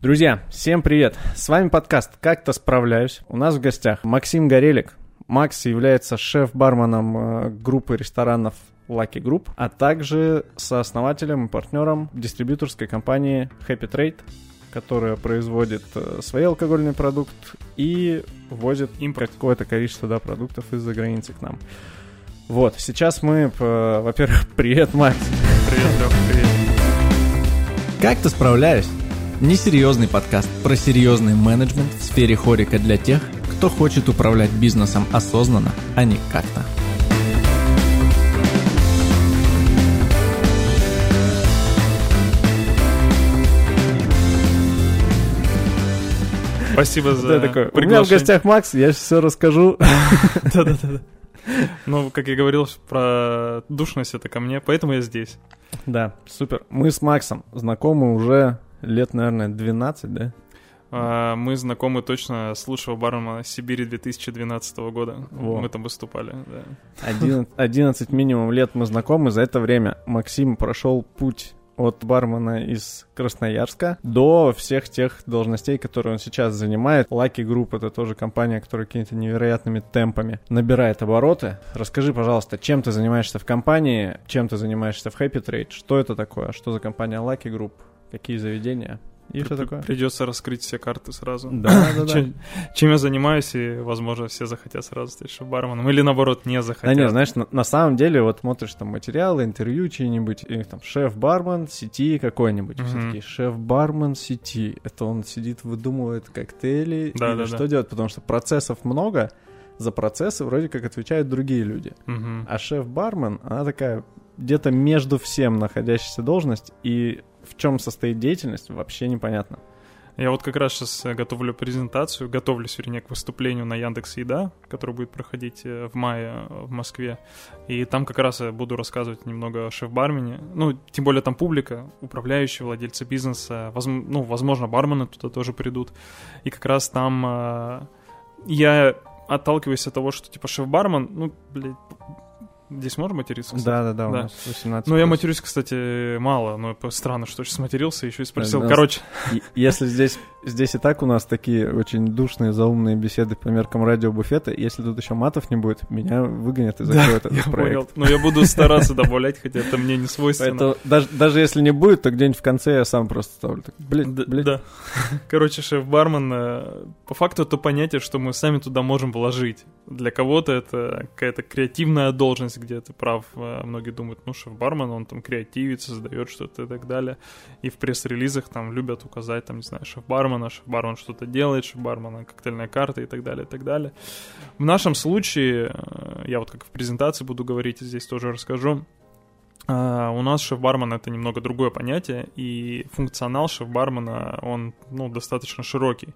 Друзья, всем привет! С вами подкаст «Как-то справляюсь». У нас в гостях Максим Горелик. Макс является шеф-барменом э, группы ресторанов Lucky Group, а также сооснователем и партнером дистрибьюторской компании Happy Trade, которая производит э, свой алкогольный продукт и возит импорт какое-то количество да, продуктов из-за границы к нам. Вот, сейчас мы, э, во-первых, привет, Макс. Привет, Лех, привет. Как ты справляюсь? Несерьезный подкаст про серьезный менеджмент в сфере хорика для тех, кто хочет управлять бизнесом осознанно, а не как-то. Спасибо за Да, такой, У меня в гостях Макс, я сейчас все расскажу. Да-да-да. Ну, как я говорил про душность, это ко мне, поэтому я здесь. Да, супер. Мы с Максом знакомы уже лет, наверное, 12, да? А, мы знакомы точно с лучшего бармена Сибири 2012 года. Во. Мы там выступали, да. 11, 11 минимум лет мы знакомы. За это время Максим прошел путь от бармена из Красноярска до всех тех должностей, которые он сейчас занимает. Lucky Group — это тоже компания, которая какими-то невероятными темпами набирает обороты. Расскажи, пожалуйста, чем ты занимаешься в компании, чем ты занимаешься в Happy Trade, что это такое, что за компания Lucky Group, какие заведения? И что такое? Придется раскрыть все карты сразу. Да, да, да. Чем, чем я занимаюсь, и, возможно, все захотят сразу стать шеф-барменом. Или, наоборот, не захотят. Да нет, знаешь, на, на самом деле, вот смотришь там материалы, интервью чьи-нибудь, и там шеф-бармен сети какой-нибудь. Mm-hmm. Все таки шеф-бармен сети. Это он сидит, выдумывает коктейли. Да, или да, что да. делать? Потому что процессов много, за процессы вроде как отвечают другие люди. Mm-hmm. А шеф-бармен, она такая где-то между всем находящаяся должность, и в чем состоит деятельность, вообще непонятно. Я вот как раз сейчас э, готовлю презентацию, готовлюсь, вернее, к выступлению на Яндекс Еда, который будет проходить э, в мае э, в Москве. И там как раз я буду рассказывать немного о шеф-бармене. Ну, тем более там публика, управляющие, владельцы бизнеса, воз, ну, возможно, бармены туда тоже придут. И как раз там я отталкиваюсь от того, что, типа, шеф-бармен, ну, блядь, Здесь можно материться? Да, да, да, у нас 18. Ну, я матерюсь, кстати, мало, но странно, что сейчас матерился, еще и спросил. Да, Короче. Если здесь, здесь и так у нас такие очень душные, заумные беседы по меркам радиобуфета, если тут еще матов не будет, меня выгонят и закроют да, этот проект. Понял. Но я буду стараться добавлять, хотя это мне не свойственно. Поэтому даже, даже если не будет, то где-нибудь в конце я сам просто ставлю. Так, блин, блин. Да. Короче, шеф-бармен, э, по факту это понятие, что мы сами туда можем вложить. Для кого-то это какая-то креативная должность, где ты прав. Э, многие думают, ну, шеф-бармен, он там креативит, создает что-то и так далее. И в пресс-релизах там любят указать, там, не знаю, шеф-бармена, шеф-бармен что-то делает, шеф-бармена коктейльная карта и так далее, и так далее. В нашем случае, э, я вот как в презентации буду говорить, здесь тоже расскажу, Uh, у нас шеф-бармен это немного другое понятие, и функционал шеф-бармена, он, ну, достаточно широкий.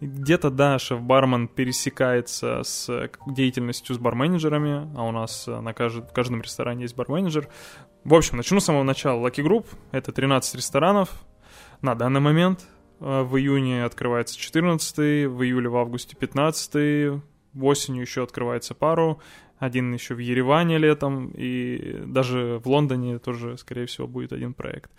Где-то, да, шеф-бармен пересекается с деятельностью с барменеджерами, а у нас э, на кажд... в каждом ресторане есть барменеджер. В общем, начну с самого начала. Lucky Group — это 13 ресторанов на данный момент. Э, в июне открывается 14 в июле, в августе 15 в осенью еще открывается пару, один еще в Ереване летом, и даже в Лондоне тоже, скорее всего, будет один проект.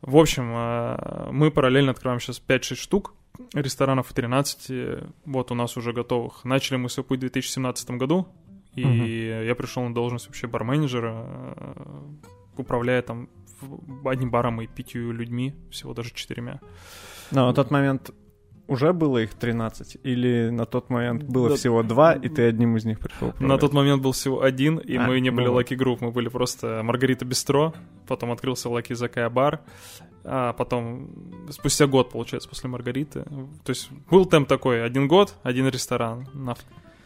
В общем, э, мы параллельно открываем сейчас 5-6 штук, ресторанов 13, вот у нас уже готовых. Начали мы свой путь в 2017 году, и угу. я пришел на должность вообще барменеджера, э, управляя там одним баром и пятью людьми, всего даже четырьмя. Но на тот момент уже было их 13? Или на тот момент было да, всего два, и ты одним из них пришел управлять? На тот момент был всего один, и а, мы не были ну... Lucky Group, мы были просто Маргарита Бистро, потом открылся Lucky Закая бар, а потом спустя год, получается, после Маргариты. То есть был темп такой, один год, один ресторан. На...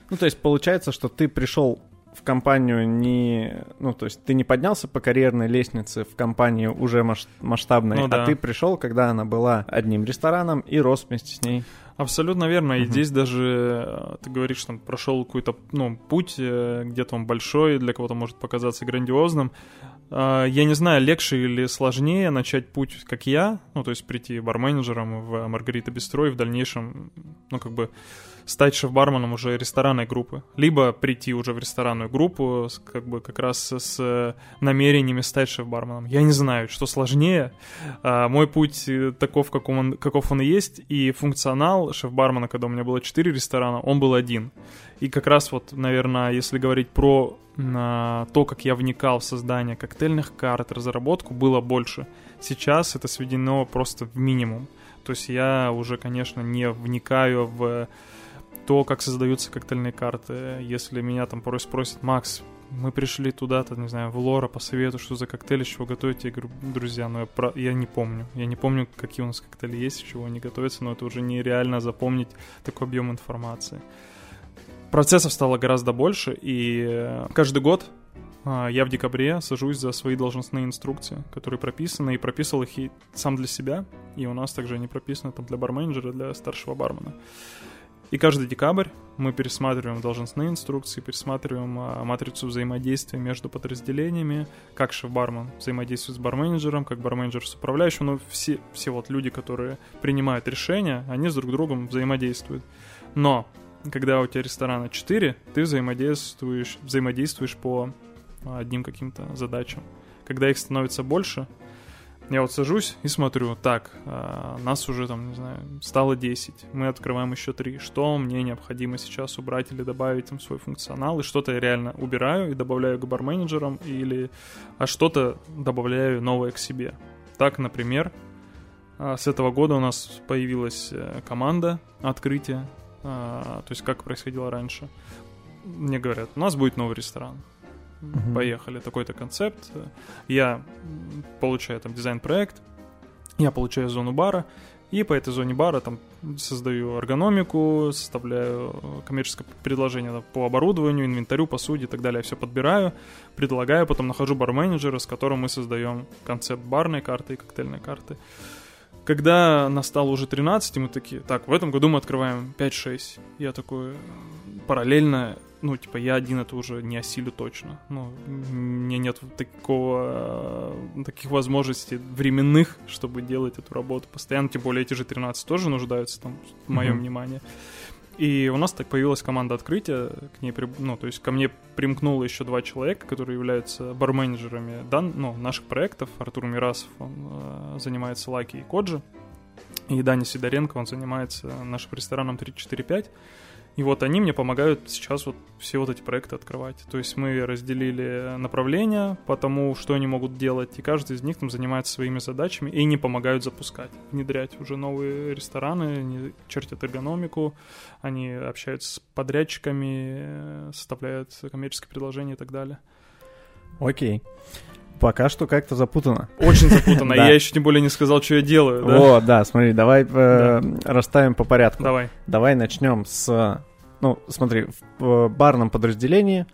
Ну, то есть получается, что ты пришел в компанию не... Ну, то есть ты не поднялся по карьерной лестнице в компанию уже масштабной, ну, а да. а ты пришел, когда она была одним рестораном и рос вместе с ней. Абсолютно верно. И здесь даже э, ты говоришь, там прошел какой-то ну, путь, э, где-то он большой, для кого-то может показаться грандиозным. А, я не знаю, легче или сложнее начать путь, как я, ну, то есть прийти барменеджером в Маргарита Бистро и в дальнейшем, ну, как бы стать шеф-барменом уже ресторанной группы, либо прийти уже в ресторанную группу, как бы как раз с намерениями стать шеф-барменом. Я не знаю, что сложнее. А, мой путь э, таков, каков он, каков он и есть, и функционал шеф-бармена, когда у меня было 4 ресторана, он был один. И как раз вот, наверное, если говорить про на то, как я вникал в создание коктейльных карт, разработку, было больше. Сейчас это сведено просто в минимум. То есть я уже, конечно, не вникаю в то, как создаются коктейльные карты. Если меня там порой спросят, Макс, мы пришли туда-то, не знаю, в Лора по совету, что за коктейли, чего готовите. Я говорю, друзья, ну я, про... я не помню. Я не помню, какие у нас коктейли есть, чего они готовятся, но это уже нереально запомнить такой объем информации. Процессов стало гораздо больше, и э, каждый год а, я в декабре сажусь за свои должностные инструкции, которые прописаны, и прописал их и сам для себя, и у нас также они прописаны там для барменеджера, для старшего бармена. И каждый декабрь мы пересматриваем должностные инструкции, пересматриваем а, матрицу взаимодействия между подразделениями, как шеф-бармен взаимодействует с барменеджером, как барменеджер с управляющим. Ну, все, все вот люди, которые принимают решения, они с друг другом взаимодействуют. Но когда у тебя ресторана 4, ты взаимодействуешь, взаимодействуешь по одним каким-то задачам. Когда их становится больше, я вот сажусь и смотрю, так, а, нас уже там, не знаю, стало 10, мы открываем еще 3. Что мне необходимо сейчас убрать или добавить в свой функционал? И что-то я реально убираю и добавляю к барменеджерам, или а что-то добавляю новое к себе. Так, например, а, с этого года у нас появилась э, команда открытия, а, то есть как происходило раньше. Мне говорят, у нас будет новый ресторан. Uh-huh. Поехали, такой-то концепт. Я получаю там дизайн-проект, я получаю зону бара, и по этой зоне бара там создаю эргономику, составляю коммерческое предложение по оборудованию, инвентарю, посуде и так далее. Все подбираю, предлагаю, потом нахожу бар-менеджера, с которым мы создаем концепт барной карты и коктейльной карты. Когда настало уже 13, мы такие, так, в этом году мы открываем 5-6. Я такой, параллельно, ну, типа, я один это уже не осилю точно. Ну, у меня нет такого, таких возможностей временных, чтобы делать эту работу постоянно. Тем более эти же 13 тоже нуждаются там в моем mm-hmm. внимании. И у нас так появилась команда открытия, к ней, ну, то есть ко мне примкнуло еще два человека, которые являются барменеджерами дан, ну, наших проектов. Артур Мирасов, он э, занимается Лаки и Коджи, и Даня Сидоренко, он занимается нашим рестораном 345. И вот они мне помогают сейчас вот все вот эти проекты открывать. То есть мы разделили направления по тому, что они могут делать, и каждый из них там занимается своими задачами и не помогают запускать, внедрять уже новые рестораны, они чертят эргономику, они общаются с подрядчиками, составляют коммерческие предложения и так далее. Окей. Пока что как-то запутано. Очень запутано. Я еще тем более не сказал, что я делаю. Вот, да, смотри, давай э, расставим по порядку. Давай. Давай начнем с... Ну, смотри, в барном подразделении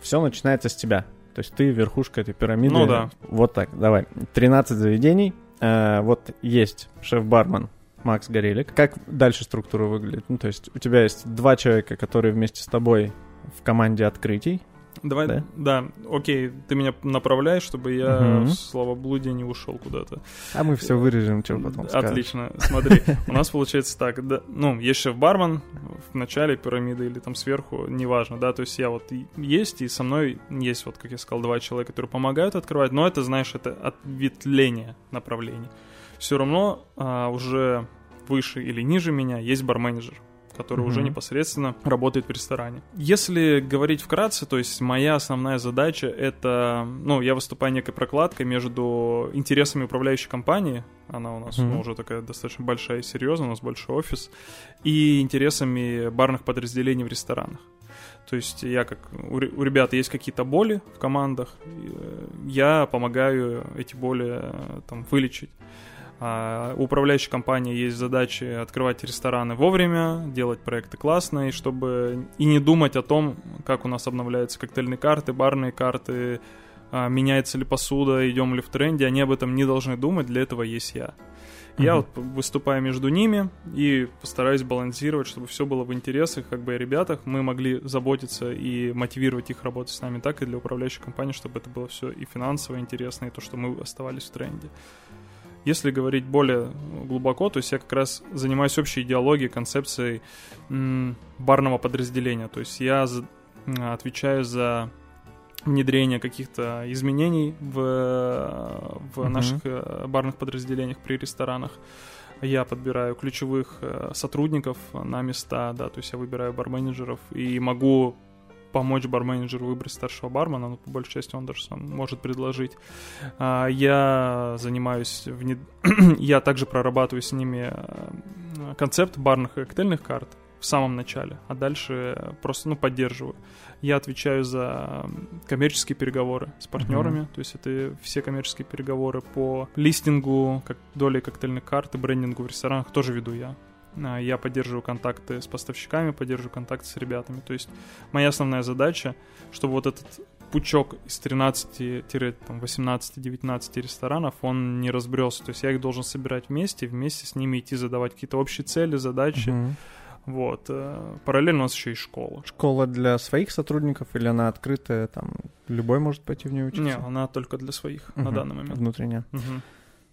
все начинается с тебя. То есть ты верхушка этой пирамиды. Ну да. Вот так, давай. 13 заведений. Э, вот есть шеф-бармен Макс Горелик. Как дальше структура выглядит? Ну, то есть у тебя есть два человека, которые вместе с тобой в команде открытий. Давай, да? да, окей, ты меня направляешь, чтобы я угу. в словоблудие не ушел куда-то. А мы все вырежем, что потом скажешь. Отлично, смотри, у нас получается так, да, ну, есть шеф-бармен в начале пирамиды или там сверху, неважно, да, то есть я вот есть, и со мной есть, вот, как я сказал, два человека, которые помогают открывать, но это, знаешь, это ответвление направлений. Все равно а, уже выше или ниже меня есть барменеджер который mm-hmm. уже непосредственно работает в ресторане. Если говорить вкратце, то есть моя основная задача это, ну, я выступаю некой прокладкой между интересами управляющей компании, она у нас mm-hmm. ну, уже такая достаточно большая и серьезная, у нас большой офис, и интересами барных подразделений в ресторанах. То есть я как у, у ребят есть какие-то боли в командах, э, я помогаю эти боли э, там вылечить. А у управляющей компании есть задачи открывать рестораны вовремя, делать проекты классные, чтобы и не думать о том, как у нас обновляются коктейльные карты, барные карты, а, меняется ли посуда, идем ли в тренде. Они об этом не должны думать, для этого есть я. Я вот выступаю между ними и постараюсь балансировать, чтобы все было в интересах как бы ребятах. Мы могли заботиться и мотивировать их работать с нами так, и для управляющей компании, чтобы это было все и финансово интересно, и то, что мы оставались в тренде. Если говорить более глубоко, то есть я как раз занимаюсь общей идеологией, концепцией барного подразделения. То есть я отвечаю за внедрение каких-то изменений в, в uh-huh. наших э, барных подразделениях при ресторанах. Я подбираю ключевых э, сотрудников на места, да, то есть я выбираю барменеджеров и могу помочь барменеджеру выбрать старшего бармена, но по большей части он даже сам может предложить. А, я занимаюсь, внед... я также прорабатываю с ними э, концепт барных и коктейльных карт в самом начале, а дальше просто, ну, поддерживаю. Я отвечаю за коммерческие переговоры с партнерами, uh-huh. то есть это все коммерческие переговоры по листингу, как доли коктейльных карт и брендингу в ресторанах тоже веду я. А, я поддерживаю контакты с поставщиками, поддерживаю контакты с ребятами. То есть моя основная задача, чтобы вот этот пучок из 13-18-19 ресторанов, он не разбрелся. То есть я их должен собирать вместе, вместе с ними идти задавать какие-то общие цели, задачи. Uh-huh. Вот. Э, параллельно у нас еще и школа. Школа для своих сотрудников или она открытая, там любой может пойти в нее учиться? Не, она только для своих uh-huh. на данный момент. Внутренняя. Uh-huh.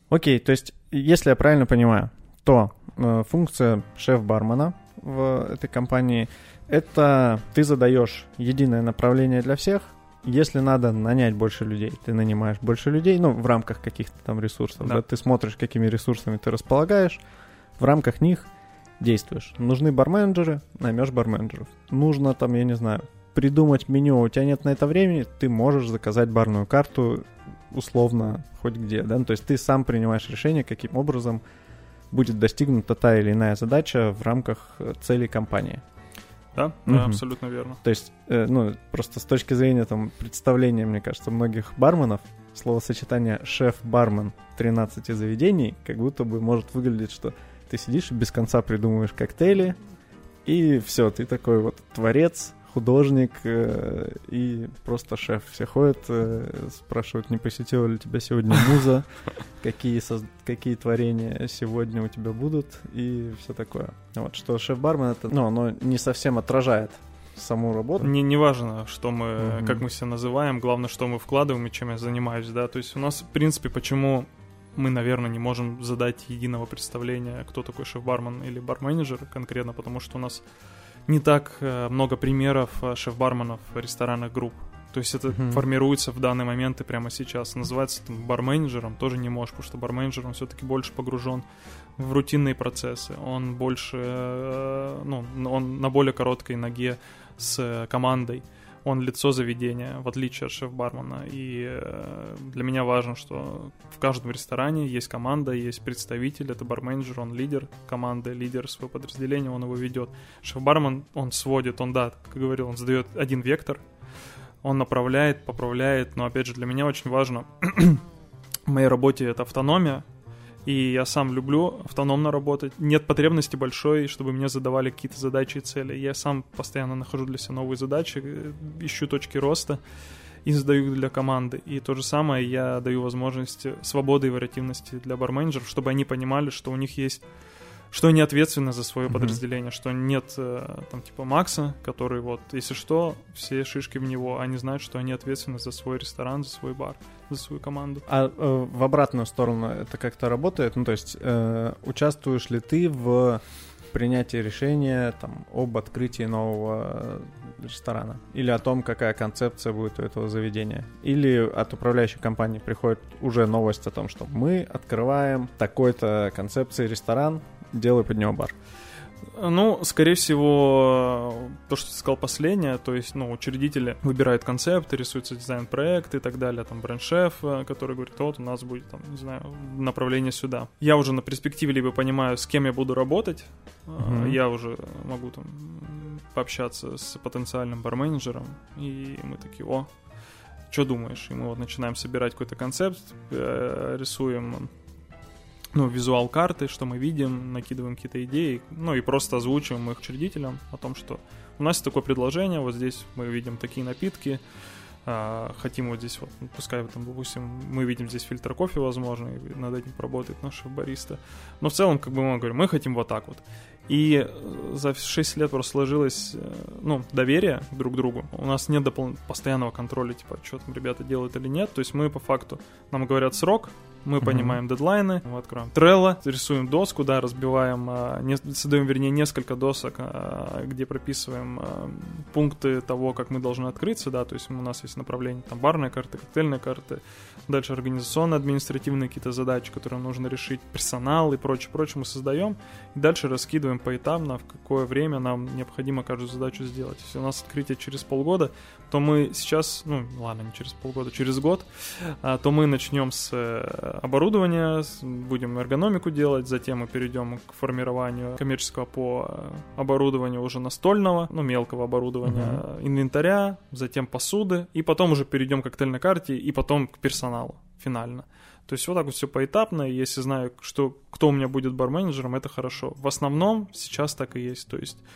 Окей, то есть, если я правильно понимаю, то э, функция шеф-бармена в этой компании это ты задаешь единое направление для всех. Если надо нанять больше людей, ты нанимаешь больше людей, ну, в рамках каких-то там ресурсов. Да. Да, ты смотришь, какими ресурсами ты располагаешь, в рамках них действуешь. Нужны барменджеры, наймешь барменджеров. Нужно там, я не знаю, придумать меню, у тебя нет на это времени, ты можешь заказать барную карту условно хоть где, да, ну, то есть ты сам принимаешь решение, каким образом будет достигнута та или иная задача в рамках э, целей компании. Да, да, абсолютно верно. То есть, э, ну, просто с точки зрения там представления, мне кажется, многих барменов, словосочетание шеф-бармен 13 заведений как будто бы может выглядеть, что ты сидишь и без конца придумываешь коктейли, и все, ты такой вот творец, художник э, и просто шеф. Все ходят, э, спрашивают, не посетила ли тебя сегодня муза, какие, соз... какие творения сегодня у тебя будут и все такое. Вот, что шеф-бармен это, ну, оно не совсем отражает саму работу. Не, не важно, что мы, mm-hmm. как мы себя называем, главное, что мы вкладываем и чем я занимаюсь, да. То есть у нас, в принципе, почему мы, наверное, не можем задать единого представления, кто такой шеф-бармен или бар-менеджер конкретно, потому что у нас не так э, много примеров э, шеф-барменов ресторанных групп. То есть это mm-hmm. формируется в данный момент и прямо сейчас. Называется там бар-менеджером тоже не можешь, потому что бар-менеджер, он все-таки больше погружен в рутинные процессы. Он больше, э, ну, он на более короткой ноге с командой он лицо заведения, в отличие от шеф-бармена. И э, для меня важно, что в каждом ресторане есть команда, есть представитель, это барменджер, он лидер команды, лидер своего подразделения, он его ведет. Шеф-бармен, он сводит, он, да, как говорил, он задает один вектор, он направляет, поправляет, но, опять же, для меня очень важно в моей работе это автономия, и я сам люблю автономно работать. Нет потребности большой, чтобы мне задавали какие-то задачи и цели. Я сам постоянно нахожу для себя новые задачи, э, ищу точки роста и задаю их для команды. И то же самое я даю возможность свободы и вариативности для барменджеров, чтобы они понимали, что у них есть что они ответственны за свое mm-hmm. подразделение, что нет э, там типа Макса, который вот, если что, все шишки в него, они знают, что они ответственны за свой ресторан, за свой бар, за свою команду. А э, в обратную сторону это как-то работает? Ну, то есть э, участвуешь ли ты в принятии решения там, об открытии нового ресторана? Или о том, какая концепция будет у этого заведения? Или от управляющей компании приходит уже новость о том, что мы открываем такой-то концепции ресторан, делай под него бар. Ну, скорее всего, то, что ты сказал последнее, то есть, ну, учредители выбирают концепт, рисуется дизайн-проект и так далее, там, бренд-шеф, э, который говорит, вот, у нас будет, там, не знаю, направление сюда. Я уже на перспективе либо понимаю, с кем я буду работать, mm-hmm. я уже могу, там, пообщаться с потенциальным барменеджером, и мы такие, о, что думаешь? И мы вот начинаем собирать какой-то концепт, э, рисуем ну, визуал карты, что мы видим, накидываем какие-то идеи, ну и просто озвучиваем их учредителям о том, что у нас такое предложение, вот здесь мы видим такие напитки, а, хотим вот здесь вот, ну, пускай там, допустим, мы видим здесь фильтр кофе, возможно, и над этим работает наш бариста. Но в целом, как бы мы говорим, мы хотим вот так вот. И э, за 6 лет просто сложилось, э, ну, доверие друг к другу. У нас нет допол- постоянного контроля, типа, что там ребята делают или нет. То есть мы по факту, нам говорят срок, мы mm-hmm. понимаем дедлайны, мы откроем Trello, рисуем доску, да, разбиваем, а, не, создаем, вернее, несколько досок, а, где прописываем а, пункты того, как мы должны открыться, да, то есть у нас есть направление, там, барная карта, коктейльная карта, дальше организационно-административные какие-то задачи, которые нужно решить, персонал и прочее, прочее мы создаем, и дальше раскидываем поэтапно, в какое время нам необходимо каждую задачу сделать. Если у нас открытие через полгода, то мы сейчас, ну, ладно, не через полгода, через год, то мы начнем с э, оборудование, будем эргономику делать, затем мы перейдем к формированию коммерческого по э, оборудованию уже настольного, ну, мелкого оборудования, uh-huh. инвентаря, затем посуды, и потом уже перейдем к коктейльной карте, и потом к персоналу финально. То есть вот так вот все поэтапно, если знаю, что, кто у меня будет барменеджером, это хорошо. В основном сейчас так и есть, то есть а,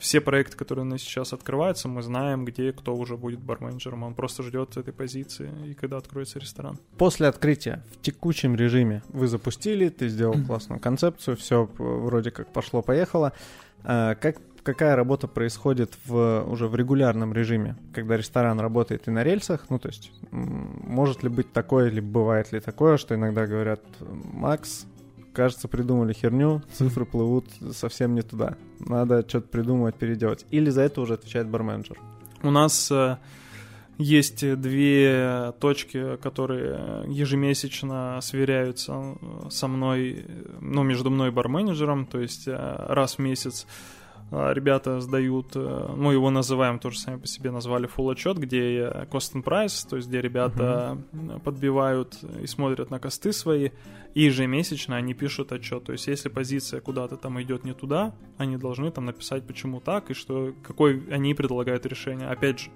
все проекты, которые у нас сейчас открываются, мы знаем, где кто уже будет барменджером. Он просто ждет этой позиции, и когда откроется ресторан. После открытия в текущем режиме вы запустили, ты сделал классную концепцию, все вроде как пошло-поехало. А, как какая работа происходит в, уже в регулярном режиме, когда ресторан работает и на рельсах, ну, то есть, может ли быть такое, или бывает ли такое, что иногда говорят, Макс, кажется, придумали херню, цифры плывут совсем не туда. Надо что-то придумывать, переделать. Или за это уже отвечает барменджер. У нас э, есть две точки, которые ежемесячно сверяются э, со мной, ну, между мной и барменеджером, то есть э, раз в месяц ребята сдают, э, мы его называем, тоже сами по себе назвали full отчет, где cost and price, то есть где ребята uh-huh. подбивают и смотрят на косты свои, и ежемесячно они пишут отчет. То есть если позиция куда-то там идет не туда, они должны там написать, почему так, и что, какой они предлагают решение. Опять же,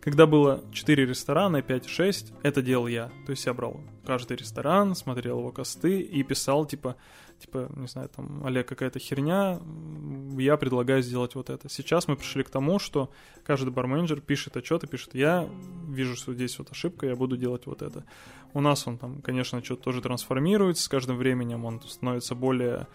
когда было 4 ресторана, 5-6, это делал я. То есть я брал каждый ресторан, смотрел его косты и писал, типа, типа, не знаю, там, Олег, какая-то херня, я предлагаю сделать вот это. Сейчас мы пришли к тому, что каждый барменджер пишет отчет и пишет, я вижу, что здесь вот ошибка, я буду делать вот это. У нас он там, конечно, что-то тоже трансформируется, с каждым временем он становится более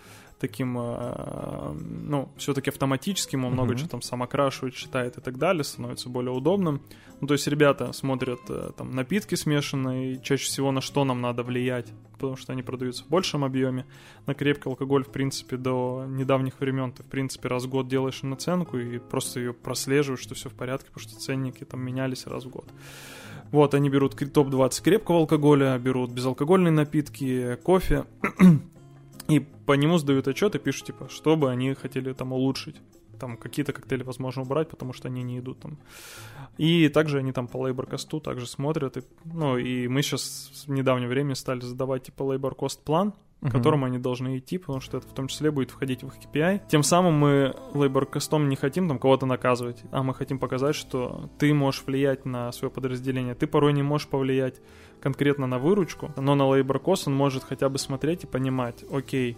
таким, э, ну, все-таки автоматическим, он mm-hmm. много чего там сам окрашивает, читает и так далее, становится более удобным. Ну, то есть ребята смотрят э, там напитки смешанные, чаще всего на что нам надо влиять, потому что они продаются в большем объеме. На крепкий алкоголь, в принципе, до недавних времен ты, в принципе, раз в год делаешь наценку и просто ее прослеживаешь, что все в порядке, потому что ценники там менялись раз в год. Вот, они берут топ-20 крепкого алкоголя, берут безалкогольные напитки, кофе, и по нему сдают отчет и пишут, типа, что бы они хотели там улучшить. Там какие-то коктейли возможно убрать, потому что они не идут там. И также они там по лейбор-косту также смотрят. И, ну, и мы сейчас в недавнее время стали задавать типа лейбор-кост план, uh-huh. которому они должны идти, потому что это в том числе будет входить в их KPI. Тем самым мы лейбор-костом не хотим там кого-то наказывать, а мы хотим показать, что ты можешь влиять на свое подразделение. Ты порой не можешь повлиять конкретно на выручку, но на cost он может хотя бы смотреть и понимать, окей,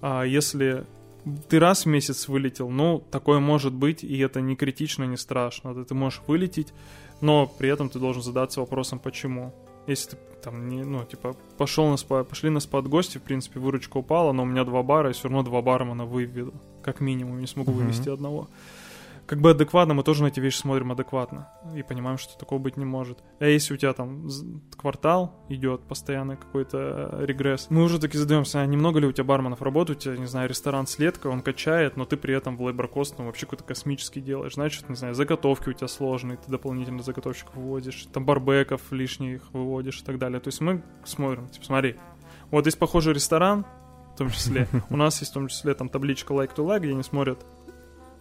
а если ты раз в месяц вылетел, ну, такое может быть, и это не критично, не страшно. Ты можешь вылететь, но при этом ты должен задаться вопросом, почему. Если ты там не, ну, типа, пошел на спа, пошли на спад гости, в принципе, выручка упала, но у меня два бара, и все равно два бармена выведу, как минимум, не смогу вывести mm-hmm. одного как бы адекватно, мы тоже на эти вещи смотрим адекватно и понимаем, что такого быть не может. А если у тебя там квартал идет постоянно какой-то э, регресс, мы уже таки задаемся, а немного ли у тебя барменов работают, у тебя, не знаю, ресторан следка, он качает, но ты при этом в лейбор ну, вообще какой-то космический делаешь, значит, не знаю, заготовки у тебя сложные, ты дополнительно заготовщиков выводишь, там барбеков лишних выводишь и так далее. То есть мы смотрим, типа, смотри, вот есть похожий ресторан, в том числе. У нас есть в том числе там табличка like to like, где они смотрят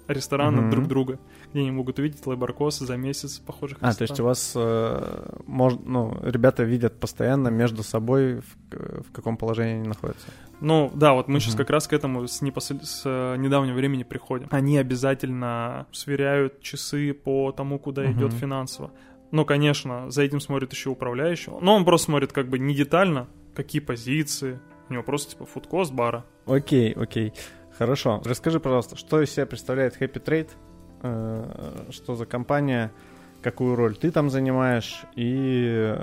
рестораны mm-hmm. друг друга, где они могут увидеть лейбаркосы за месяц похожих А, то есть у вас, э, мож, ну, ребята видят постоянно между собой, в, в каком положении они находятся? Ну, да, вот мы mm-hmm. сейчас как раз к этому с, непосл... с э, недавнего времени приходим. Они обязательно сверяют часы по тому, куда mm-hmm. идет финансово. Ну, конечно, за этим смотрит еще управляющий. Но он просто смотрит как бы не детально, какие позиции. У него просто типа фудкост бара. Окей, окей. Хорошо. Расскажи, пожалуйста, что из себя представляет Happy Trade? Э, что за компания? какую роль ты там занимаешь и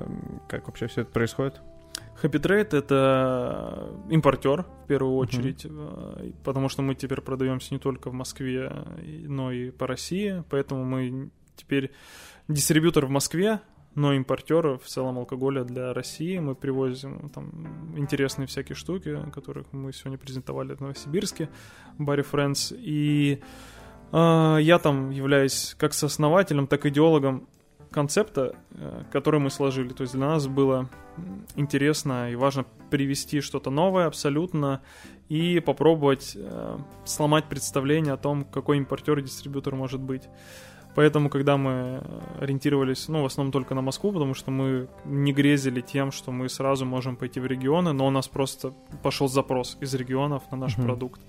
как вообще все это происходит? Happy Trade это импортер в первую очередь, uh-huh. потому что мы теперь продаемся не только в Москве, но и по России, поэтому мы теперь дистрибьютор в Москве, но импортеры в целом алкоголя для России. Мы привозим там интересные всякие штуки, которых мы сегодня презентовали в Новосибирске, баре Friends. И э, я там являюсь как сооснователем, так и идеологом концепта, э, который мы сложили. То есть для нас было интересно и важно привести что-то новое абсолютно и попробовать э, сломать представление о том, какой импортер и дистрибьютор может быть. Поэтому, когда мы ориентировались, ну, в основном только на Москву, потому что мы не грезили тем, что мы сразу можем пойти в регионы, но у нас просто пошел запрос из регионов на наш mm-hmm. продукт.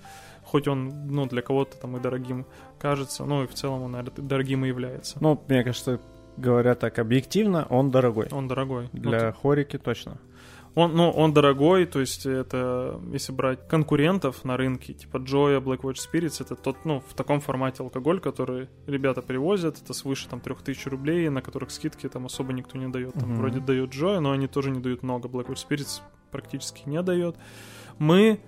Хоть он, ну, для кого-то там и дорогим кажется, ну, и в целом он, наверное, дорогим и является. Ну, мне кажется, говоря так объективно, он дорогой. Он дорогой. Для ну, хорики точно. Он, ну, он дорогой, то есть это, если брать конкурентов на рынке, типа Joya, Blackwatch Spirits, это тот, ну, в таком формате алкоголь, который ребята привозят, это свыше там 3000 рублей, на которых скидки там особо никто не дает. Там mm-hmm. вроде дает Joya, но они тоже не дают много, Blackwatch Spirits практически не дает. Мы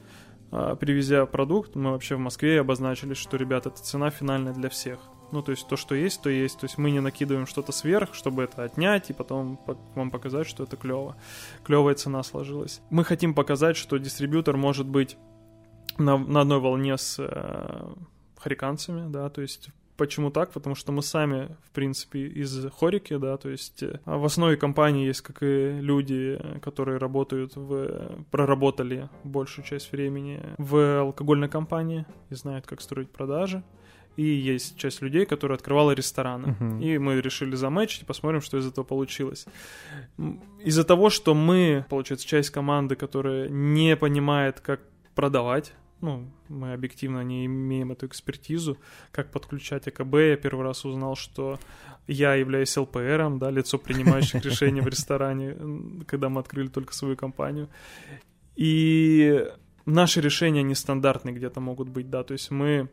а, привезя продукт, мы вообще в Москве обозначили, что, ребята, это цена финальная для всех. Ну, то есть то, что есть, то есть. То есть мы не накидываем что-то сверх, чтобы это отнять и потом вам показать, что это клево. Клевая цена сложилась. Мы хотим показать, что дистрибьютор может быть на, на одной волне с э, хариканцами, да, то есть Почему так? Потому что мы сами, в принципе, из хорики, да, то есть э, в основе компании есть как и люди, которые работают в... проработали большую часть времени в алкогольной компании и знают, как строить продажи и есть часть людей, которые открывала рестораны. Uh-huh. И мы решили заметчить и посмотрим, что из этого получилось. Из-за того, что мы, получается, часть команды, которая не понимает, как продавать, ну, мы объективно не имеем эту экспертизу, как подключать АКБ. Я первый раз узнал, что я являюсь ЛПРом, да, лицо принимающих решений в ресторане, когда мы открыли только свою компанию. И наши решения нестандартные где-то могут быть, да, то есть мы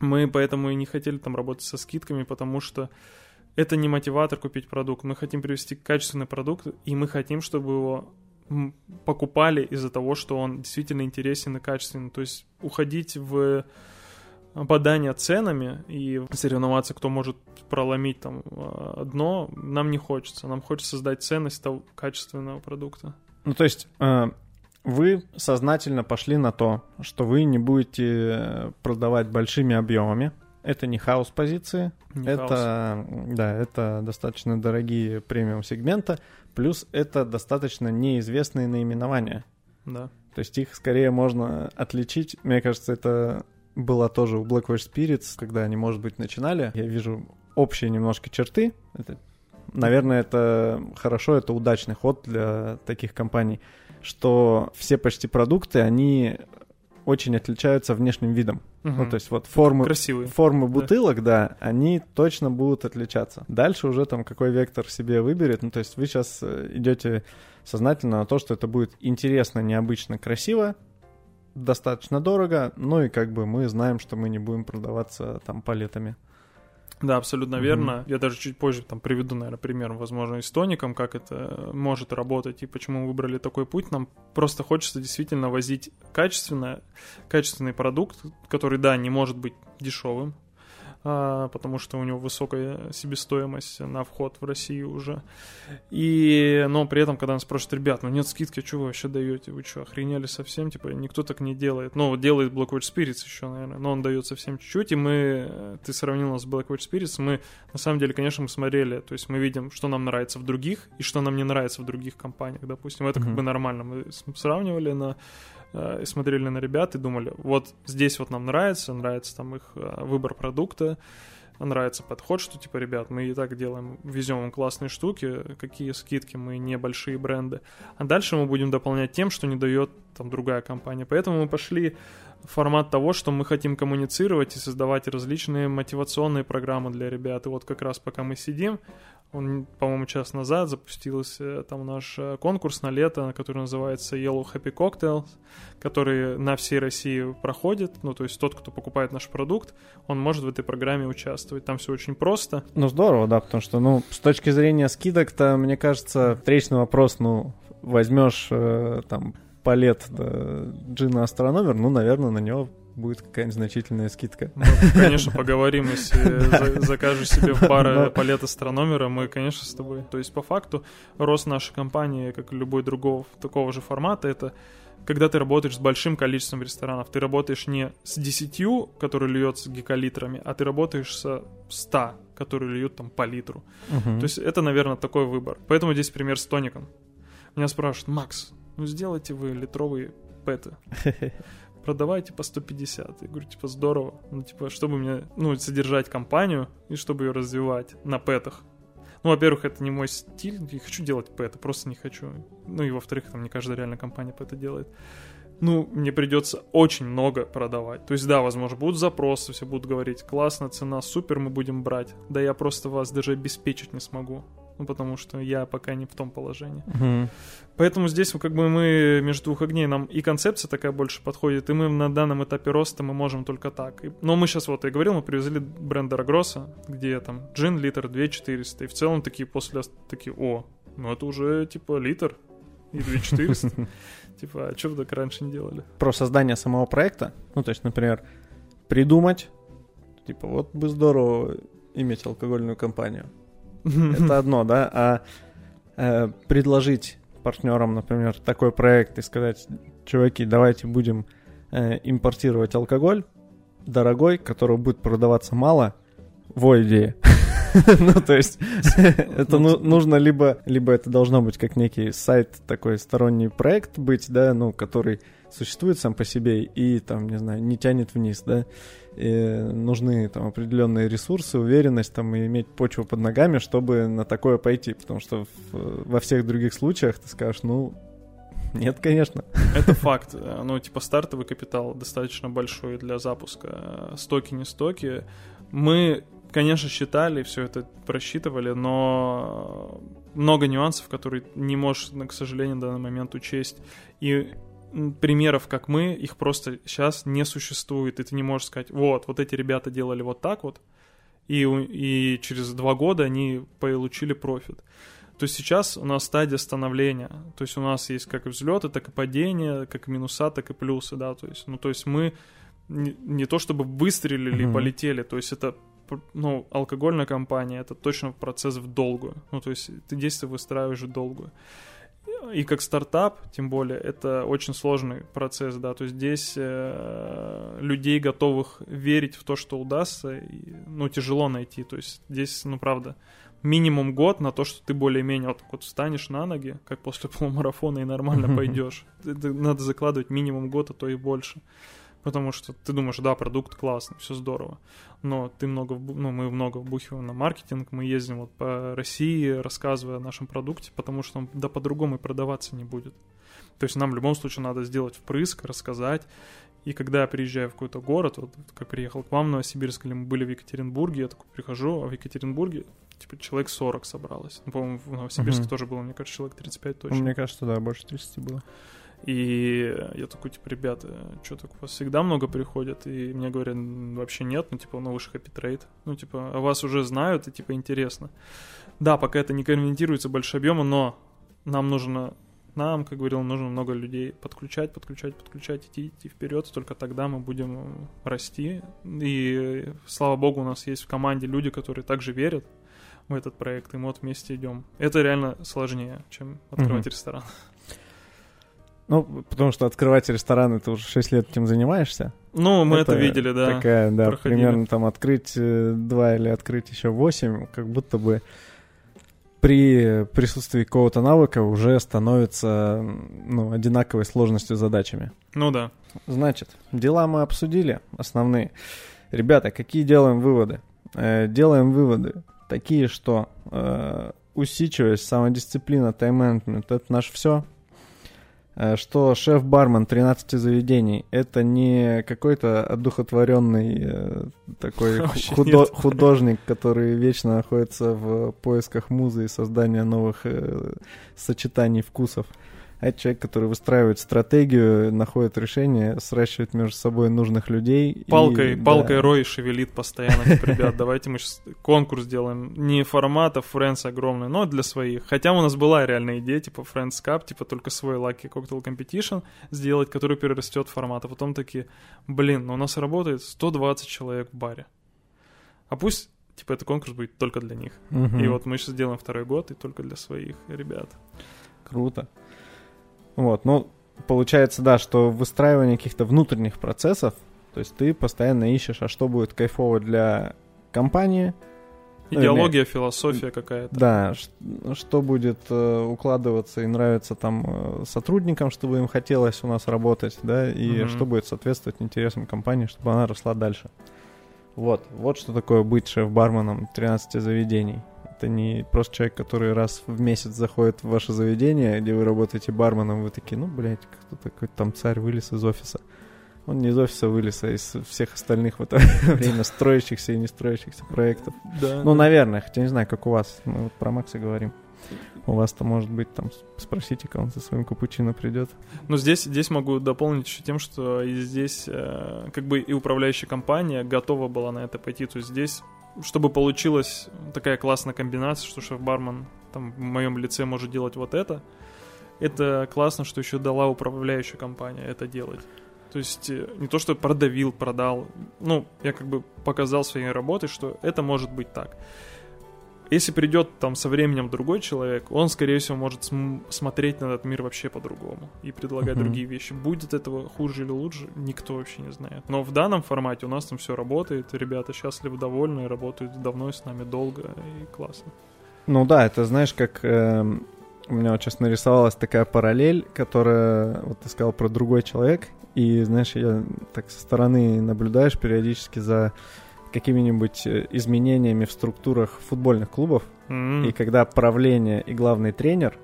мы поэтому и не хотели там работать со скидками, потому что это не мотиватор купить продукт. Мы хотим привести качественный продукт, и мы хотим, чтобы его покупали из-за того, что он действительно интересен и качественный. То есть уходить в бодание ценами и соревноваться, кто может проломить там а, дно, нам не хочется. Нам хочется создать ценность того качественного продукта. Ну, то есть э, вы сознательно пошли на то, что вы не будете продавать большими объемами. Это не хаос позиции, не это хаос. да, это достаточно дорогие премиум сегмента, плюс это достаточно неизвестные наименования. Да. То есть их скорее можно отличить. Мне кажется, это было тоже у Blackwash Spirits, когда они, может быть, начинали. Я вижу общие немножко черты. Это, наверное, это хорошо, это удачный ход для таких компаний что все почти продукты, они очень отличаются внешним видом. Угу. Ну, то есть вот формы, Красивые. формы бутылок, да. да, они точно будут отличаться. Дальше уже там какой вектор себе выберет. Ну, то есть вы сейчас э, идете сознательно на то, что это будет интересно, необычно, красиво, достаточно дорого, ну и как бы мы знаем, что мы не будем продаваться там палетами. Да, абсолютно mm-hmm. верно. Я даже чуть позже там приведу, наверное, пример, возможно, и с тоником, как это может работать и почему мы выбрали такой путь. Нам просто хочется действительно возить качественно, качественный продукт, который, да, не может быть дешевым, потому что у него высокая себестоимость на вход в Россию уже. И, но при этом, когда нас спрашивают, ребят, ну нет скидки, что вы вообще даете? Вы что, охренели совсем? Типа, никто так не делает. Ну, делает Blackwatch Spirits еще, наверное, но он дает совсем чуть-чуть, и мы, ты сравнил нас с Blackwatch Spirits, мы, на самом деле, конечно, мы смотрели, то есть мы видим, что нам нравится в других, и что нам не нравится в других компаниях, допустим. Это mm-hmm. как бы нормально. Мы сравнивали на Э, смотрели на ребят и думали, вот здесь вот нам нравится, нравится там их э, выбор продукта, нравится подход, что типа, ребят, мы и так делаем, везем вам классные штуки, какие скидки, мы небольшие бренды. А дальше мы будем дополнять тем, что не дает там другая компания. Поэтому мы пошли формат того, что мы хотим коммуницировать и создавать различные мотивационные программы для ребят. И вот как раз пока мы сидим, он, по-моему, час назад запустился там наш э, конкурс на лето, который называется Yellow Happy Cocktails, который на всей России проходит. Ну, то есть тот, кто покупает наш продукт, он может в этой программе участвовать. Там все очень просто. Ну, здорово, да, потому что, ну, с точки зрения скидок-то, мне кажется, встречный вопрос, ну, возьмешь э, там палет да, джина астрономер, ну, наверное, на него будет какая-нибудь значительная скидка. Ну, конечно, поговорим, если закажешь себе пара палет астрономера, мы, конечно, с тобой. То есть, по факту, рост нашей компании, как и любой другого такого же формата, это когда ты работаешь с большим количеством ресторанов. Ты работаешь не с десятью, которые льются гекалитрами, а ты работаешь с 100, которые льют там по литру. Угу. То есть это, наверное, такой выбор. Поэтому здесь пример с тоником. Меня спрашивают, Макс, ну сделайте вы литровые пэты. продавайте по 150. Я говорю, типа, здорово. Ну, типа, чтобы мне, ну, содержать компанию и чтобы ее развивать на пэтах. Ну, во-первых, это не мой стиль, я хочу делать пэты, просто не хочу. Ну, и во-вторых, там не каждая реальная компания пэты делает. Ну, мне придется очень много продавать. То есть, да, возможно, будут запросы, все будут говорить, классная цена, супер, мы будем брать. Да я просто вас даже обеспечить не смогу ну, потому что я пока не в том положении. Угу. Поэтому здесь как бы мы между двух огней, нам и концепция такая больше подходит, и мы на данном этапе роста мы можем только так. И, но мы сейчас, вот я говорил, мы привезли бренд Дорогроса, где там джин литр 2400, и в целом такие после такие, о, ну это уже типа литр и 2400. Типа, а что вы так раньше не делали? Про создание самого проекта, ну то есть, например, придумать, типа, вот бы здорово иметь алкогольную компанию это одно, да, а э, предложить партнерам, например, такой проект и сказать, чуваки, давайте будем э, импортировать алкоголь дорогой, который будет продаваться мало, во идее. ну, то есть, это ну, нужно либо, либо это должно быть как некий сайт, такой сторонний проект быть, да, ну, который существует сам по себе и, там, не знаю, не тянет вниз, да, и нужны там определенные ресурсы, уверенность там и иметь почву под ногами, чтобы на такое пойти, потому что в, во всех других случаях ты скажешь, ну, нет, конечно. Это факт. Ну, типа, стартовый капитал достаточно большой для запуска. Стоки, не стоки. Мы, конечно, считали, все это просчитывали, но много нюансов, которые не можешь, к сожалению, на данный момент учесть. И примеров, как мы, их просто сейчас не существует, и ты не можешь сказать, вот, вот эти ребята делали вот так вот, и, и через два года они получили профит. То есть сейчас у нас стадия становления, то есть у нас есть как взлеты, так и падения, как и минуса, так и плюсы, да, то есть, ну, то есть мы не, не то чтобы выстрелили mm-hmm. и полетели, то есть это ну, алкогольная компания, это точно процесс в долгую. Ну, то есть ты действие выстраиваешь в долгую и как стартап, тем более, это очень сложный процесс, да, то есть здесь э, людей, готовых верить в то, что удастся, и, ну, тяжело найти, то есть здесь, ну, правда, минимум год на то, что ты более-менее вот, вот встанешь на ноги, как после полумарафона, и нормально пойдешь. Надо закладывать минимум год, а то и больше потому что ты думаешь, да, продукт классный, все здорово, но ты много, ну, мы много вбухиваем на маркетинг, мы ездим вот по России, рассказывая о нашем продукте, потому что он, да, по-другому и продаваться не будет. То есть нам в любом случае надо сделать впрыск, рассказать, и когда я приезжаю в какой-то город, вот как приехал к вам в Новосибирск, или мы были в Екатеринбурге, я такой прихожу, а в Екатеринбурге типа человек 40 собралось. Ну, по-моему, в Новосибирске uh-huh. тоже было, мне кажется, человек 35 точно. Мне кажется, да, больше 30 было. И я такой, типа, ребята, что так у вас всегда много приходят? И мне говорят, вообще нет, ну, типа, ну, вы же happy trade. Ну, типа, а вас уже знают, и, типа, интересно. Да, пока это не конвертируется большие объемы, но нам нужно, нам, как говорил, нужно много людей подключать, подключать, подключать, идти, идти вперед, только тогда мы будем расти. И, слава богу, у нас есть в команде люди, которые также верят в этот проект, и мы вот вместе идем. Это реально сложнее, чем открывать mm-hmm. ресторан. Ну, потому что открывать рестораны, ты уже 6 лет этим занимаешься. Ну, мы это, это видели, да. Такая, да, проходили. примерно там открыть 2 э, или открыть еще 8, как будто бы при присутствии какого-то навыка уже становится ну, одинаковой сложностью задачами. Ну да. Значит, дела мы обсудили, основные. Ребята, какие делаем выводы? Э, делаем выводы такие, что э, усидчивость, самодисциплина, тайм-менеджмент — это наше все — что шеф-бармен 13 заведений — это не какой-то одухотворенный э, такой худо- нет. художник, который вечно находится в поисках музы и создания новых э, сочетаний вкусов. А это человек, который выстраивает стратегию, находит решение, сращивает между собой нужных людей. и- Палкой, да. палкой Рой шевелит постоянно, типа, ребят, давайте мы сейчас конкурс сделаем. Не форматов Friends огромный, но для своих. Хотя у нас была реальная идея, типа Friends Cup, типа только свой Lucky Cocktail Competition сделать, который перерастет в формат. А потом такие, блин, ну у нас работает 120 человек в баре. А пусть, типа, этот конкурс будет только для них. Мгм. И вот мы сейчас делаем второй год, и только для своих ребят. Круто. Вот, ну, получается, да, что выстраивание каких-то внутренних процессов, то есть ты постоянно ищешь, а что будет кайфово для компании, Ну, Идеология, философия какая-то. да, ш- что будет э, укладываться и нравиться там э, сотрудникам, чтобы им хотелось у нас работать, да, и Мгм. что будет соответствовать интересам компании, чтобы она росла дальше. Вот, вот что такое быть шеф-барменом 13 заведений. Это не просто человек, который раз в месяц заходит в ваше заведение, где вы работаете барменом, вы такие, ну, блядь, кто такой там царь вылез из офиса. Он не из офиса вылез, а из всех остальных в это время строящихся и не строящихся проектов. Да, Ну, да. наверное, хотя не знаю, как у вас. Мы вот про Макса говорим. У вас-то, может быть, там, спросите, он со своим капучино придет. Ну, здесь, здесь могу дополнить еще тем, что и здесь э, как бы и управляющая компания готова была на это пойти. То есть здесь, чтобы получилась такая классная комбинация, что шеф-бармен там в моем лице может делать вот это, это классно, что еще дала управляющая компания это делать. То есть э, не то, что продавил, продал. Ну, я как бы показал своей работой, что это может быть так. Если придет там со временем другой человек, он, скорее всего, может см- смотреть на этот мир вообще по-другому и предлагать Мгм. другие вещи. Будет этого хуже или лучше, никто вообще не знает. Но в данном формате у нас там все работает, ребята счастливы, довольны, работают давно с нами долго и классно. Ну да, это знаешь, как эм, у меня вот сейчас нарисовалась такая параллель, которая, вот ты сказал про другой человек, и знаешь, я так со стороны наблюдаешь периодически за какими-нибудь э, изменениями в структурах футбольных клубов, М, И когда правление и главный тренер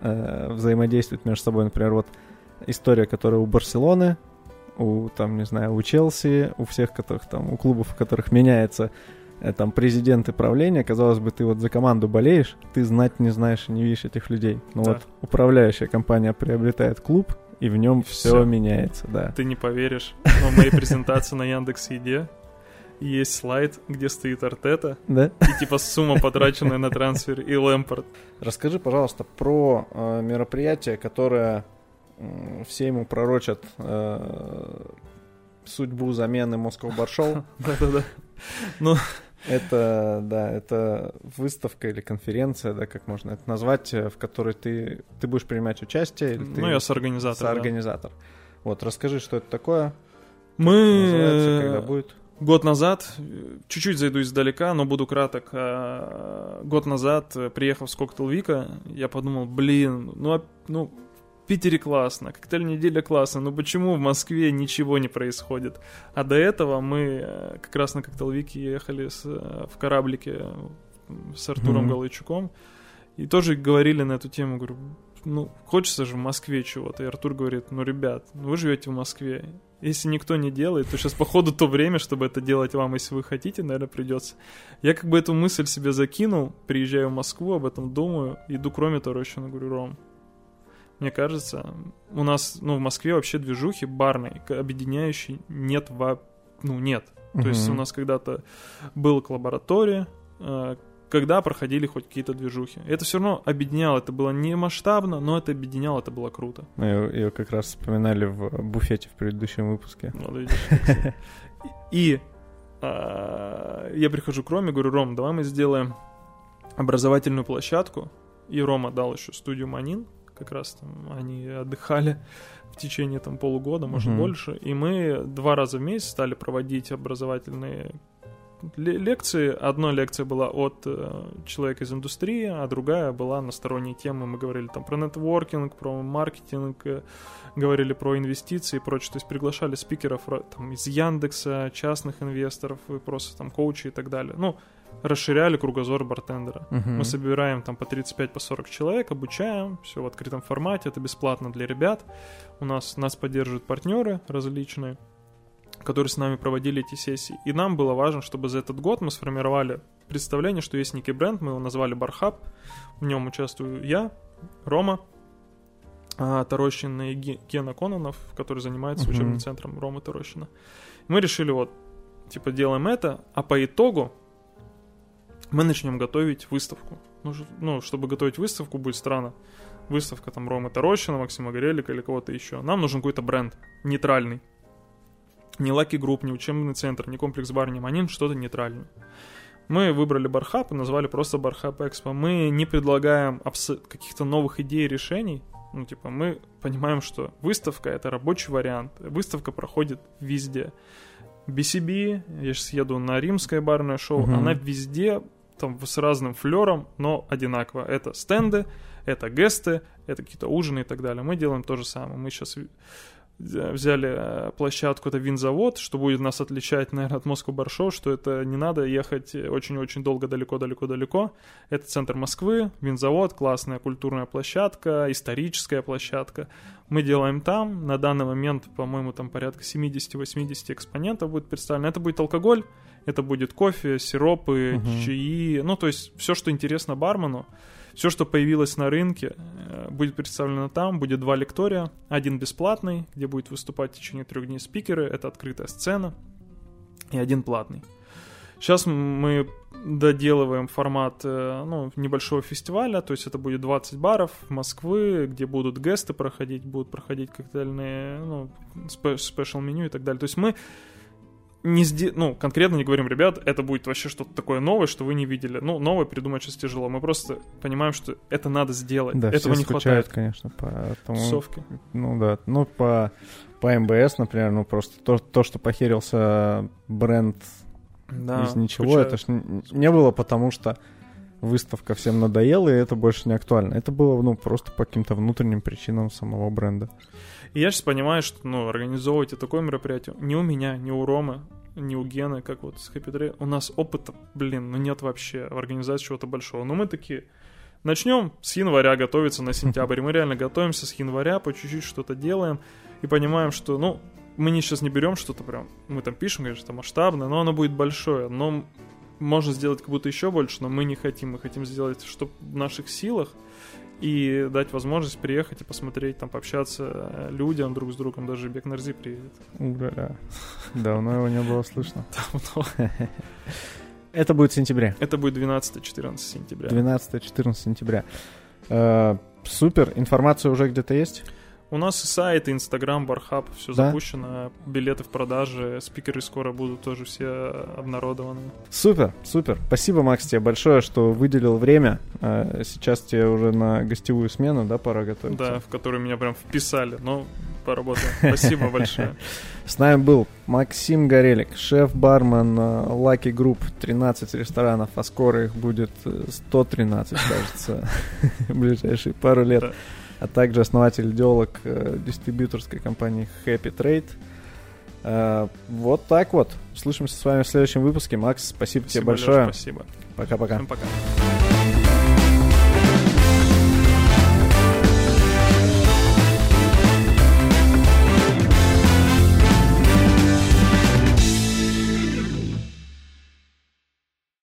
э, взаимодействуют между собой, например, вот история, которая у Барселоны, у там, не знаю, у Челси, у всех, которых там, у клубов, у которых меняется э, там президент и правление, казалось бы, ты вот за команду болеешь, ты знать не знаешь и не видишь этих людей. Но Да. вот управляющая компания приобретает клуб, и в нем все меняется, да. Ты не поверишь, но моей презентации на Яндекс Еде есть слайд, где стоит Артета Да? и типа сумма, потраченная на трансфер, и Лэмпорт. Расскажи, пожалуйста, про э, мероприятие, которое м, все ему пророчат э, судьбу замены Bar Show. Да-да-да. Это, да, это выставка или конференция, да, как можно это назвать, э, в которой ты, ты будешь принимать участие, или ты Ну, я соорганизатор. да. соорганизатор. Вот, расскажи, что это такое, называется, когда Мы будет. Год назад, чуть-чуть зайду издалека, но буду краток. а, Год назад, э, приехав с Коктейл Вика, я подумал, блин, ну, а- ну, в Питере классно, коктейль неделя классно, но почему в Москве ничего не происходит? А до этого мы э, как раз на Коктейл Вике ехали с, э, в кораблике с Артуром Мгм. Галайчуком и тоже говорили на эту тему, говорю, ну, хочется же в Москве чего-то. И Артур говорит, ну, ребят, ну, вы живете в Москве. Если никто не делает, то сейчас, походу, то время, чтобы это делать вам, если вы хотите, наверное, придется. Я как бы эту мысль себе закинул, приезжаю в Москву, об этом думаю, иду к Роме Торощину, говорю, Ром, мне кажется, у нас, ну, в Москве вообще движухи барной, к- объединяющей нет во... Ну, нет. То есть у нас когда-то был лаборатория, э, когда проходили хоть какие-то движухи. Это все равно объединяло, это было не масштабно, но это объединяло, это было круто. Мы ее, ее как раз вспоминали в буфете в предыдущем выпуске. Видишь. И а, я прихожу к Роме, говорю, Ром, давай мы сделаем образовательную площадку. И Рома дал еще студию Манин, как раз там они отдыхали в течение там полугода, может Мгм. больше. И мы два раза в месяц стали проводить образовательные лекции. Одна лекция была от э, человека из индустрии, а другая была на сторонние темы. Мы говорили там про нетворкинг, про маркетинг, э, говорили про инвестиции и прочее. То есть приглашали спикеров там, из Яндекса, частных инвесторов, и просто там коучи и так далее. Ну, расширяли кругозор бартендера. Мгм. Мы собираем там по 35, по 40 человек, обучаем, все в открытом формате, это бесплатно для ребят. У нас, нас поддерживают партнеры различные, которые с нами проводили эти сессии. И нам было важно, чтобы за этот год мы сформировали представление, что есть некий бренд, мы его назвали Бархаб, в нем участвую я, Рома, а, Тарощин и Ге- Гена Кононов, который занимается Мгм. учебным центром Ромы Тарощина. Мы решили вот, типа, делаем это, а по итогу мы начнем готовить выставку. Ну, ну, чтобы готовить выставку, будет странно. Выставка там Ромы Тарощина, Максима Горелика или кого-то еще. Нам нужен какой-то бренд нейтральный. Не Lucky Group, не учебный центр, не комплекс бар, не Манин, что-то нейтральное. Мы выбрали Бархаб и назвали просто Бархаб Экспо. Мы не предлагаем абс- каких-то новых идей и решений. Ну, типа, мы понимаем, что выставка — это рабочий вариант. Выставка проходит везде. BCB, я сейчас еду на римское барное шоу, Мгм. она везде, там, с разным флером, но одинаково. Это стенды, это гесты, это какие-то ужины и так далее. Мы делаем то же самое. Мы сейчас взяли э, площадку, это винзавод, что будет нас отличать, наверное, от Москвы Баршоу, что это не надо ехать очень-очень долго, далеко-далеко-далеко. Это центр Москвы, винзавод, классная культурная площадка, историческая площадка. Мы делаем там, на данный момент, по-моему, там порядка 70-80 экспонентов будет представлено. Это будет алкоголь, это будет кофе, сиропы, Мгм. чаи, ну, то есть все, что интересно бармену, все, что появилось на рынке, э, будет представлено там. Будет два лектория. Один бесплатный, где будет выступать в течение трех дней спикеры. Это открытая сцена. И один платный. Сейчас мы доделываем формат э, ну, небольшого фестиваля, то есть это будет 20 баров Москвы, где будут гесты проходить, будут проходить коктейльные, ну, спе- спешл меню и так далее. То есть мы не сде... ну, конкретно не говорим, ребят, это будет вообще что-то такое новое, что вы не видели. Ну, новое придумать сейчас тяжело. Мы просто понимаем, что это надо сделать. Да, Этого все не скучают, хватает. конечно, по тому... Тусовки. Ну да, ну по, по МБС, например, ну просто то, то, что похерился бренд Да, из ничего, скучают. это ж н- не было потому, что выставка всем надоела, и это больше не актуально. Это было, ну, просто по каким-то внутренним причинам самого бренда. И я сейчас понимаю, что, ну, организовывать такое мероприятие ни у меня, ни у Ромы, ни у Гены, как вот с Happy Trade, у нас опыта, блин, ну нет вообще в организации чего-то большого. Но мы такие, начнем с января готовиться на сентябрь. Мы реально готовимся с января, по чуть-чуть что-то делаем и понимаем, что, ну, мы не сейчас не берем что-то прям, мы там пишем, конечно, масштабное, но оно будет большое, но можно сделать как будто еще больше, но мы не хотим, мы хотим сделать, что в наших силах, и дать возможность приехать и посмотреть, там, пообщаться э, людям друг с другом, даже Бек Нарзи приедет. Ура. Давно его не было слышно. Давно. Это будет в сентябре. Это будет 12-14 сентября. 12-14 сентября. Э, Супер, информация уже где-то есть? У нас и сайт, и Инстаграм, Бархаб, все Да? запущено, билеты в продаже, спикеры скоро будут тоже все обнародованы. Супер, супер. Спасибо, Макс, тебе большое, что выделил время. Э, Сейчас тебе уже на гостевую смену, да, пора готовиться? Да, в который меня прям вписали, но поработаем. Спасибо большое. С нами был Максим Горелик, шеф-бармен э, Lucky Group, 13 ресторанов, а скоро их будет э, 113, кажется, в ближайшие пару лет. А также основатель-идеолог э, дистрибьюторской компании Happy Trade. Э, Вот так вот. Услышимся с вами в следующем выпуске. Макс, спасибо, тебе Спасибо, Лёш, большое. Спасибо. Пока-пока. Всем пока.